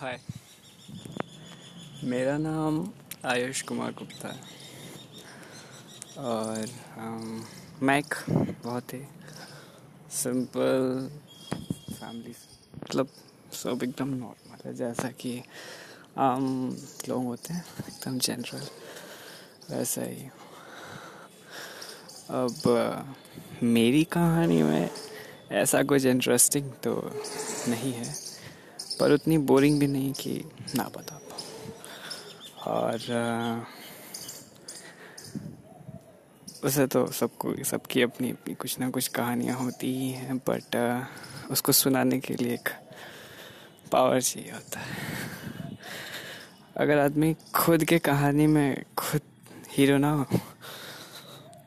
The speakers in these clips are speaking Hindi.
हाय मेरा नाम आयुष कुमार गुप्ता है। और um, मैं एक बहुत ही सिंपल फैमिली मतलब सब एकदम नॉर्मल है जैसा कि आम लोग होते हैं एकदम जनरल वैसा ही। अब मेरी कहानी में ऐसा कुछ इंटरेस्टिंग तो नहीं है। पर उतनी बोरिंग भी नहीं कि ना बता पाऊँ और उसे तो सबको, सबकी अपनी अपनी कुछ ना कुछ कहानियाँ होती ही हैं बट उसको सुनाने के लिए एक पावर चाहिए होता है। अगर आदमी खुद के कहानी में खुद हीरो ना हो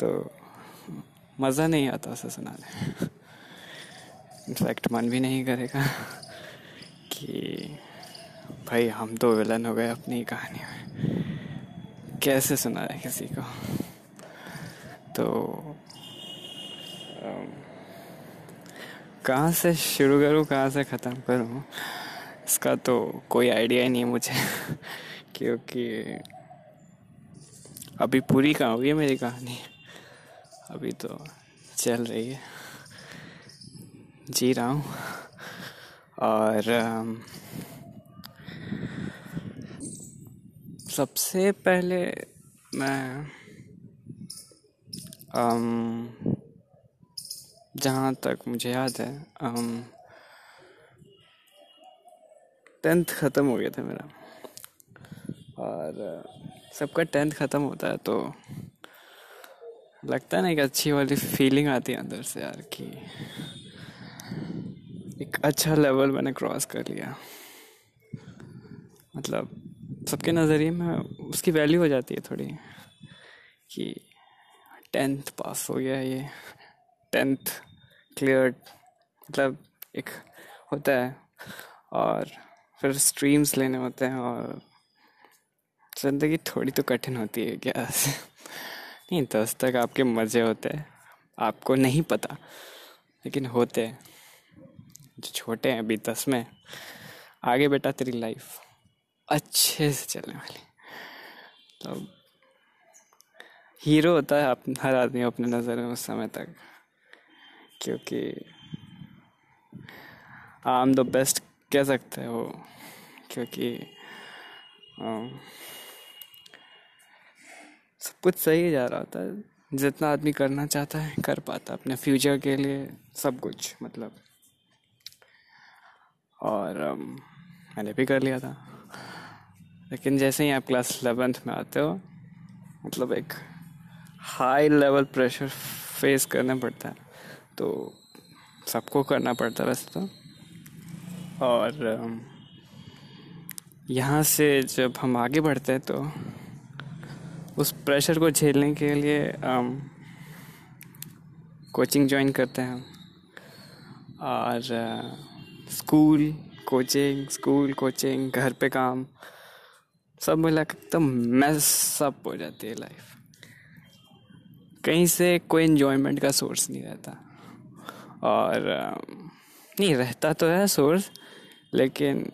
तो मज़ा नहीं आता उसे सुनाने इनफैक्ट मन भी नहीं करेगा। कि भाई हम तो विलन हो गए अपनी कहानी में। कैसे सुना है किसी को? तो कहाँ से शुरू करूँ, कहाँ से ख़त्म करूँ, इसका तो कोई आइडिया ही नहीं है मुझे। क्योंकि अभी पूरी कहाँ हुई है मेरी कहानी? अभी तो चल रही है। जी रहा हूँ। और सबसे पहले मैं जहाँ तक मुझे याद है टेंथ ख़त्म हो गया था मेरा। और, सबका टेंथ ख़त्म होता है तो लगता है ना एक अच्छी वाली फीलिंग आती है अंदर से यार कि एक अच्छा लेवल मैंने क्रॉस कर लिया। मतलब सबके नज़रिए में उसकी वैल्यू हो जाती है थोड़ी कि टेंथ पास हो गया ये। टेंथ क्लियर मतलब एक होता है। और फिर स्ट्रीम्स लेने होते हैं और ज़िंदगी थोड़ी तो कठिन होती है, क्या? नहीं, दस तक आपके मज़े होते हैं। आपको नहीं पता, लेकिन होते हैं। जो छोटे हैं अभी दस में। आगे बेटा तेरी लाइफ अच्छे से चलने वाली। तो हीरो होता है आप हर आदमी अपने नज़र में उस समय तक। क्योंकि आम द बेस्ट कह सकते हैं। क्योंकि सब कुछ सही जा रहा होता है। जितना आदमी करना चाहता है, कर पाता अपने फ्यूचर के लिए सब कुछ मतलब। और मैंने भी कर लिया था। लेकिन जैसे ही आप क्लास एलेवेंथ में आते हो मतलब एक हाई लेवल प्रेशर फेस करना पड़ता है। तो सबको करना पड़ता है वैसे तो। और यहाँ से जब हम आगे बढ़ते हैं तो उस प्रेशर को झेलने के लिए आम, कोचिंग ज्वाइन करते हैं। और स्कूल, कोचिंग स्कूल, कोचिंग, घर पे काम, सब मिला एकदम मैस अप हो जाती है लाइफ कहीं से कोई इन्जॉयमेंट का सोर्स नहीं रहता. और नहीं, रहता तो है सोर्स लेकिन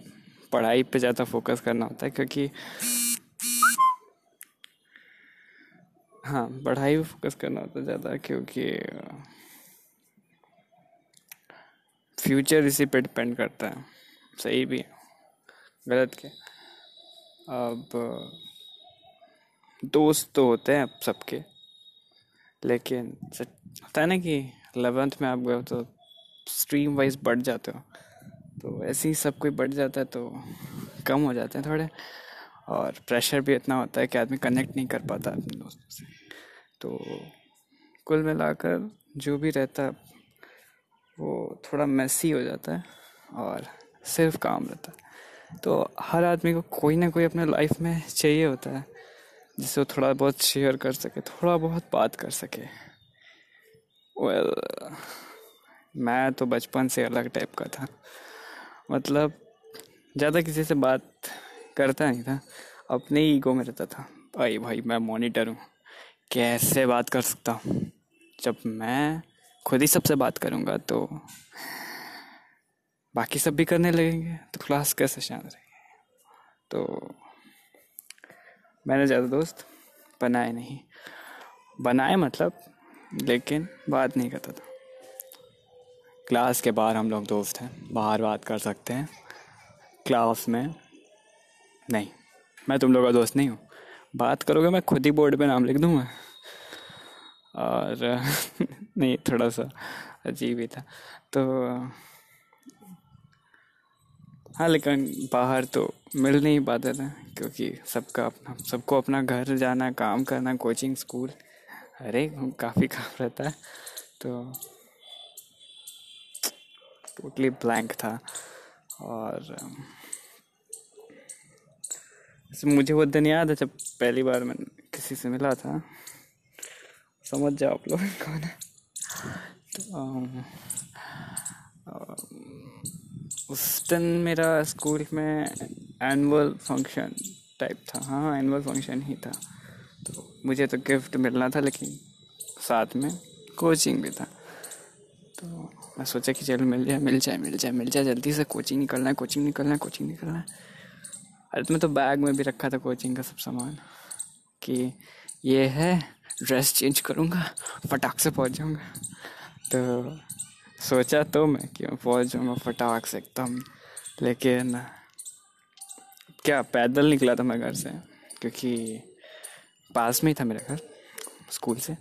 पढ़ाई पे ज़्यादा फोकस करना होता है क्योंकि हाँ पढ़ाई पे फोकस करना होता है ज़्यादा क्योंकि फ्यूचर इसी पे डिपेंड करता है। सही भी है। गलत के अब, दोस्त तो होते हैं अब सबके। लेकिन होता है ना कि एलेवेंथ में आप गए तो स्ट्रीम वाइज बढ़ जाते हो। तो ऐसे ही सब कोई बढ़ जाता है तो कम हो जाते हैं थोड़े। और प्रेशर भी इतना होता है कि आदमी कनेक्ट नहीं कर पाता अपने दोस्तों से। तो कुल मिलाकर जो भी रहता है वो थोड़ा मैसी हो जाता है और सिर्फ़ काम रहता है। तो हर आदमी को कोई ना कोई अपने लाइफ में चाहिए होता है जिससे वो थोड़ा बहुत शेयर कर सके थोड़ा बहुत बात कर सके। वेल well, मैं तो बचपन से अलग टाइप का था। मतलब ज़्यादा किसी से बात करता नहीं था अपने ही ईगो में रहता था। भाई भाई मैं मॉनिटर हूँ कैसे बात कर सकता हूँ? जब मैं खुद ही सबसे बात करूँगा तो बाकी सब भी करने लगेंगे तो क्लास कैसे शांत रहेगी? तो मैंने ज़्यादा दोस्त बनाए नहीं। बनाए मतलब लेकिन बात नहीं करता था। क्लास के बाहर हम लोग दोस्त हैं, बाहर बात कर सकते हैं। क्लास में नहीं, मैं तुम लोग का दोस्त नहीं हूँ। बात करोगे, मैं खुद ही बोर्ड पे नाम लिख दूँगा। और नहीं, थोड़ा सा अजीब ही था। तो हाँ लेकिन बाहर तो मिल नहीं पाते थे, क्योंकि सबका अपना, सबको अपना घर जाना, काम करना कोचिंग स्कूल अरे काफ़ी काम रहता है। तो टोटली ब्लैंक था। और मुझे वो दिन याद है जब पहली बार मैं किसी से मिला था। समझ जाओ आप लोग कौन है। तो उस दिन मेरा स्कूल में एनुअल फ़ंक्शन टाइप था। हाँ एनुअल फ़ंक्शन ही था। तो मुझे तो गिफ्ट मिलना था, लेकिन साथ में कोचिंग भी था। तो मैं सोचा कि चलो, मिल जाए मिल जाए मिल जाए मिल जाए, जल्दी से कोचिंग निकलना है कोचिंग निकलना है कोचिंग निकलना है। अरे तो मैं तो बैग में भी रखा था कोचिंग का सब सामान कि ये है ड्रेस चेंज करूँगा, फटाक से पहुँच जाऊँगा। तो सोचा तो मैं कि मैं पहुँच जाऊँगा फटाक से एकदम, लेकिन क्या पैदल निकला था मैं घर से, क्योंकि पास में ही था मेरा घर, स्कूल से।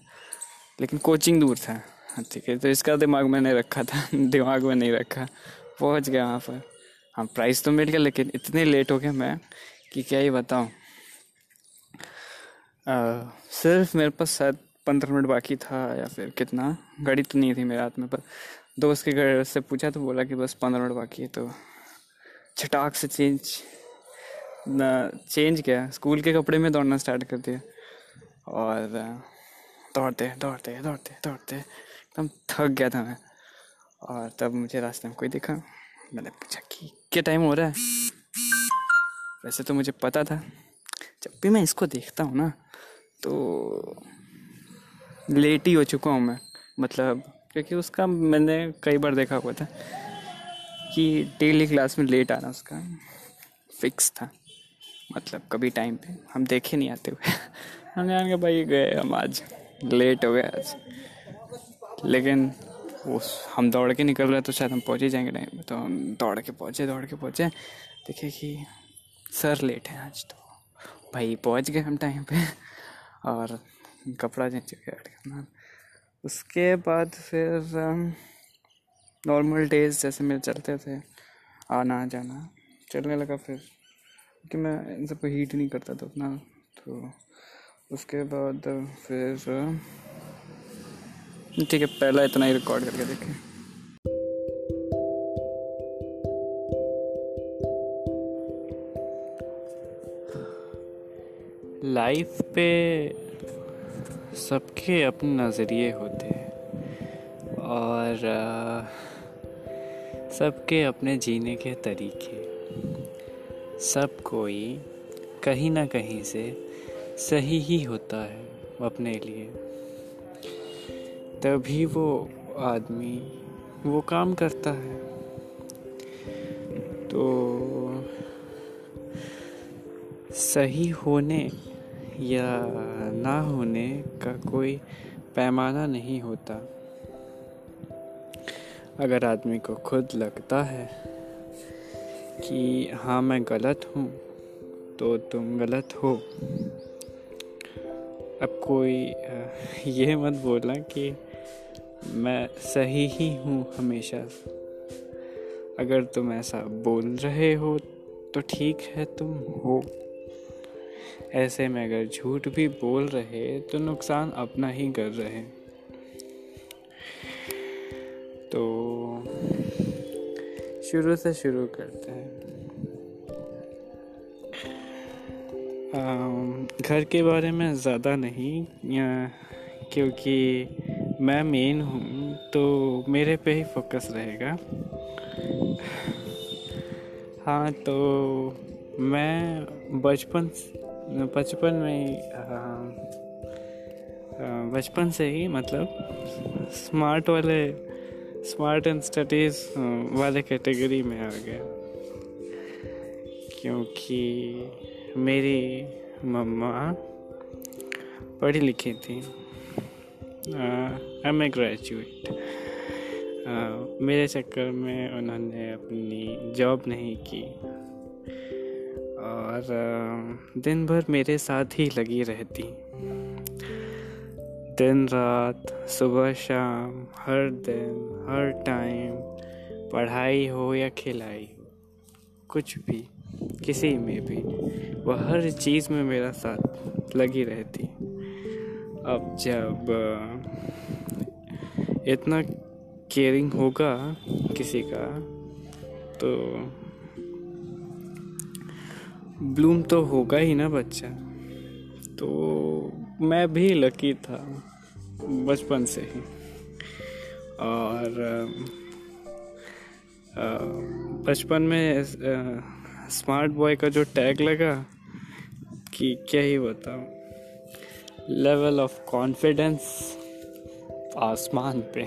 लेकिन कोचिंग दूर था ठीक है तो इसका दिमाग मैंने रखा था, दिमाग में नहीं रखा, पहुँच गया वहाँ पर। हाँ प्राइस तो मिल गया, लेकिन इतने लेट हो गया मैं कि क्या ही बताऊँ। सिर्फ़ मेरे पास शायद पंद्रह मिनट बाकी था या फिर कितना। गाड़ी तो नहीं थी मेरे हाथ में, पर दोस्त के घर से पूछा तो बोला कि बस पंद्रह मिनट बाकी है तो छटाक से चेंज, ना, चेंज किया। स्कूल के कपड़े में दौड़ना स्टार्ट कर दिया। और दौड़ते दौड़ते दौड़ते दौड़ते एकदम थक गया था मैं। और तब मुझे रास्ते में कोई दिखा। मैंने पूछा कि क्या टाइम हो रहा है? वैसे तो मुझे पता था। जब भी मैं इसको देखता हूँ ना तो लेट ही हो चुका हूँ मैं मतलब क्योंकि उसका मैंने कई बार देखा हुआ था कि डेली क्लास में लेट आना उसका फिक्स था मतलब कभी टाइम पे हम देखे नहीं आते हुए। हम जान के भाई गए हम आज लेट हो गए आज। लेकिन उस हम दौड़ के निकल रहे तो शायद हम पहुँच ही जाएँगे टाइम तो हम दौड़ के पहुँचे, दौड़ के पहुँचे, देखे कि सर लेट है आज तो। भाई पहुँच गए हम टाइम पे। और कपड़ा चेंज करना उसके बाद फिर नॉर्मल डेज़ जैसे मेरे चलते थे, आना जाना, चलने लगा फिर। क्योंकि मैं इन सबको हीट नहीं करता था उतना तो उसके बाद फिर, ठीक है, पहला इतना ही रिकॉर्ड करके देखें। लाइफ पे सबके अपने नज़रिए होते हैं। और सबके अपने जीने के तरीके। सब कोई कहीं ना कहीं से सही ही होता है अपने लिए। तभी वो आदमी, वो काम करता है। तो सही होने या ना होने का कोई पैमाना नहीं होता। अगर आदमी को खुद लगता है कि हाँ मैं गलत हूँ तो तुम गलत हो। अब कोई ये मत बोलना कि मैं सही ही हूँ हमेशा। अगर तुम ऐसा बोल रहे हो तो ठीक है, तुम हो। ऐसे में अगर झूठ भी बोल रहे तो नुकसान अपना ही कर रहे तो शुरू से शुरू करते हैं। घर के बारे में ज़्यादा नहीं क्योंकि मैं मेन हूँ तो मेरे पे ही फोकस रहेगा। हाँ तो मैं बचपन बचपन में बचपन से ही मतलब स्मार्ट वाले स्मार्ट एंड स्टडीज़ वाले कैटेगरी में आ गया। क्योंकि मेरी मम्मा पढ़ी लिखी थी। एम ए ग्रेजुएट मेरे चक्कर में उन्होंने अपनी जॉब नहीं की। और दिन भर मेरे साथ ही लगी रहती। दिन रात, सुबह शाम, हर दिन, हर टाइम, पढ़ाई हो या खिलाई हो कुछ भी, किसी में भी, वह हर चीज़ में मेरा साथ लगी रहती। अब जब इतना केयरिंग होगा किसी का तो ब्लूम तो होगा ही ना बच्चा। तो मैं भी लकी था, बचपन से ही। और बचपन में स्मार्ट बॉय का जो टैग लगा, कि क्या ही बताऊँ। लेवल ऑफ़ कॉन्फिडेंस आसमान पे।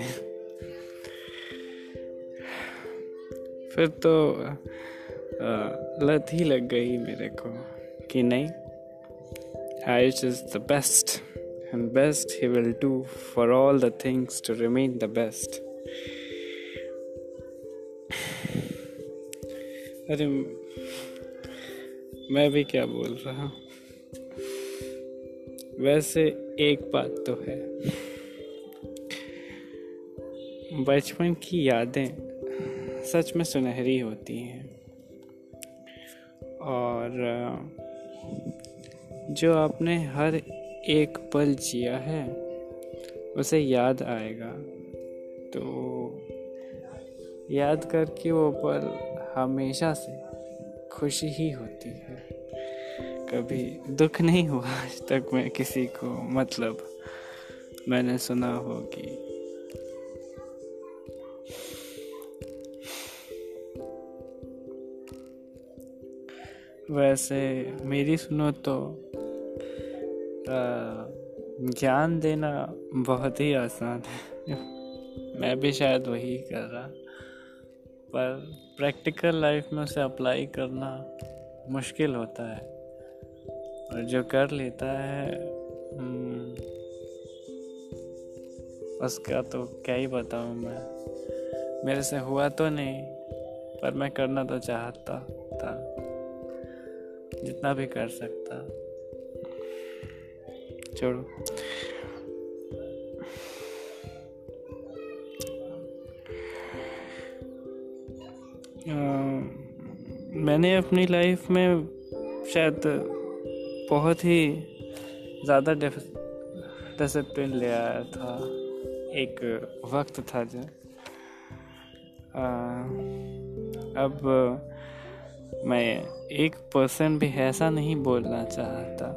फिर तो हाँ, लत ही लग गई मेरे को कि नहीं Ayush is the best and best he will do for all the things to remain the best अरे, मैं भी क्या बोल रहा हूँ? वैसे एक बात तो है। बचपन की यादें सच में सुनहरी होती हैं। और जो आपने हर एक पल जिया है, उसे याद आएगा। तो याद करके वो पल हमेशा से खुशी ही होती है। कभी दुख नहीं हुआ आज तक मैं किसी को मतलब मैंने सुना हो कि वैसे मेरी सुनो तो ज्ञान देना बहुत ही आसान है। मैं भी शायद वही कर रहा। पर प्रैक्टिकल लाइफ में उसे अप्लाई करना मुश्किल होता है। और जो कर लेता है हम्म, उसका तो क्या ही बताऊँ मैं। मेरे से हुआ तो नहीं पर मैं करना तो चाहता था। जितना भी कर सकता। छोड़ो। मैंने अपनी लाइफ में शायद बहुत ही ज़्यादा डिसिप्लिन ले आया था। एक वक्त था जो। आ, अब मैं एक पर्सन भी ऐसा नहीं बोलना चाहता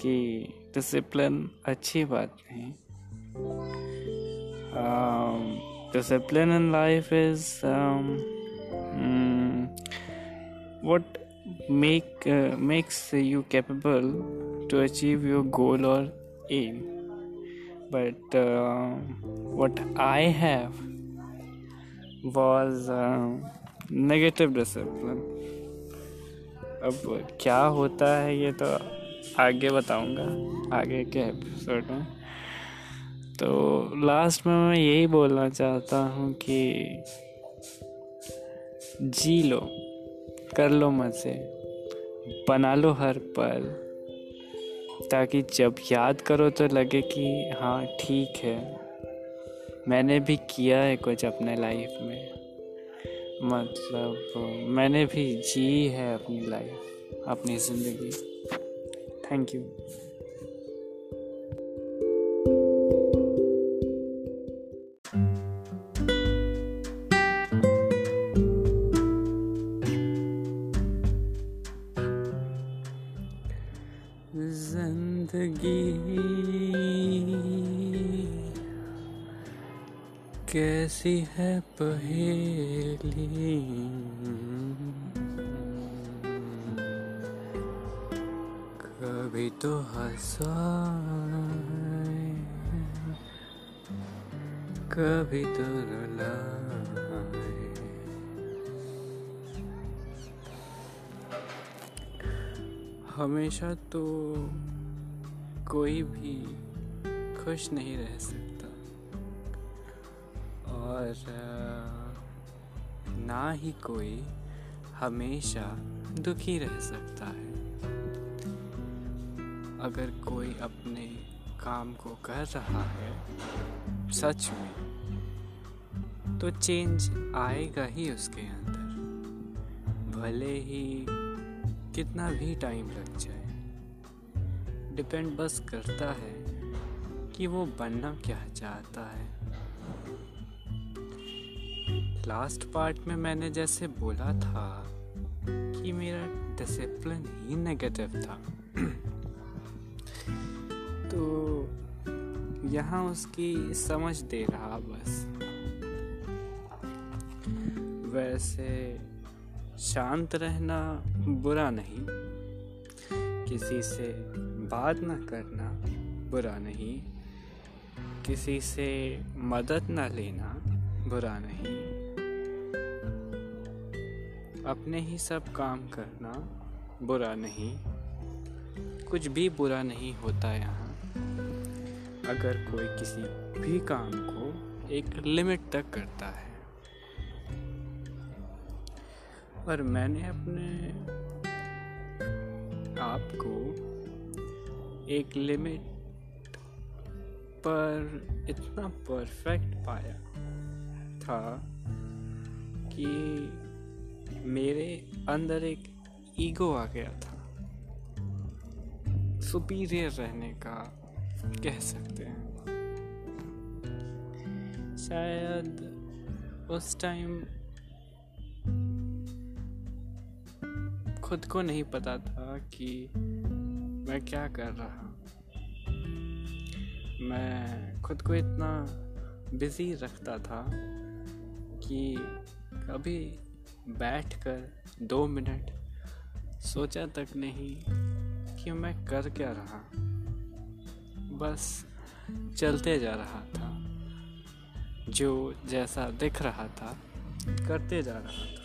कि डिसिप्लिन अच्छी बात नहीं। Discipline in life is what make makes you capable to achieve your goal और M but what I have was negative discipline. अब क्या होता है ये तो आगे बताऊँगा, आगे के एपिसोड में। तो लास्ट में मैं यही बोलना चाहता हूँ कि जी लो, कर लो मज़े, बना लो हर पल, ताकि जब याद करो तो लगे कि हाँ ठीक है। मैंने भी किया है कुछ अपने लाइफ में। मतलब मैंने भी जी है अपनी लाइफ अपनी ज़िंदगी। थैंक यू कैसी है पहेली? कभी तो हंसाए, कभी तो रुलाए। हमेशा तो कोई भी खुश नहीं रह सकता। और ना ही कोई हमेशा दुखी रह सकता है। अगर कोई अपने काम को कर रहा है, सच में तो चेंज आएगा ही उसके अंदर। भले ही कितना भी टाइम लग जाए डिपेंड बस करता है कि वो बनना क्या चाहता है। लास्ट पार्ट में मैंने जैसे बोला था कि मेरा डिसिप्लिन ही नेगेटिव था। तो यहाँ उसकी समझ दे रहा बस। वैसे शांत रहना बुरा नहीं। किसी से बात ना करना बुरा नहीं। किसी से मदद ना लेना बुरा नहीं। अपने ही सब काम करना बुरा नहीं, कुछ भी बुरा नहीं होता यहाँ। अगर कोई किसी भी काम को एक लिमिट तक करता है, और मैंने अपने आप को एक लिमिट पर इतना परफेक्ट पाया था कि मेरे अंदर एक ईगो आ गया था। सुपीरियर रहने का कह सकते हैं। शायद उस टाइम खुद को नहीं पता था कि मैं क्या कर रहा मैं खुद को इतना बिज़ी रखता था कि कभी बैठकर दो मिनट सोचा तक नहीं कि मैं कर क्या रहा। बस चलते जा रहा था, जो जैसा दिख रहा था, करते जा रहा था।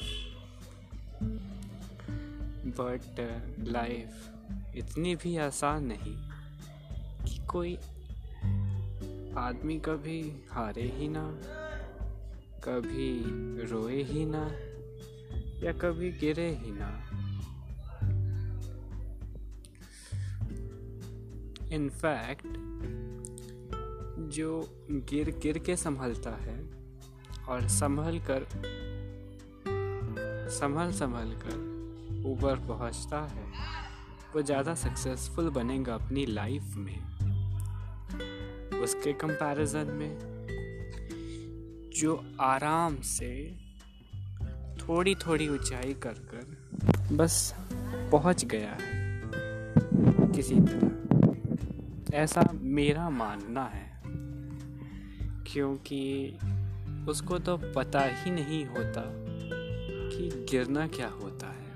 बट लाइफ इतनी भी आसान नहीं कि कोई आदमी कभी हारे ही ना, कभी रोए ही ना। या कभी गिरे ही ना। इनफैक्ट जो गिर गिर के संभलता है और संभल कर, संभल संभल कर ऊपर पहुँचता है, वो ज़्यादा सक्सेसफुल बनेगा अपनी लाइफ में। उसके कंपैरिजन में जो आराम से थोड़ी थोड़ी ऊंचाई कर कर बस पहुँच गया है किसी तरह। ऐसा मेरा मानना है, क्योंकि उसको तो पता ही नहीं होता कि गिरना क्या होता है।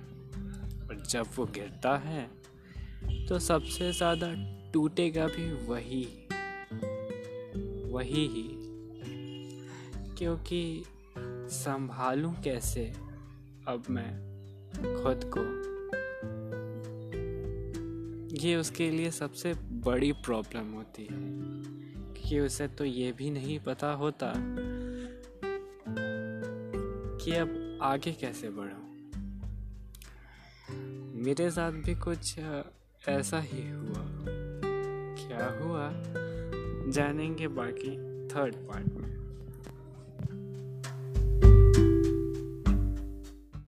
और जब वो गिरता है तो सबसे ज़्यादा टूटेगा भी वही वही ही, क्योंकि संभालूं कैसे? अब मैं खुद को। ये उसके लिए सबसे बड़ी प्रॉब्लम होती है कि उसे तो ये भी नहीं पता होता कि अब आगे कैसे बढ़ूं। मेरे साथ भी कुछ ऐसा ही हुआ। क्या हुआ? जानेंगे बाकी थर्ड पार्ट में।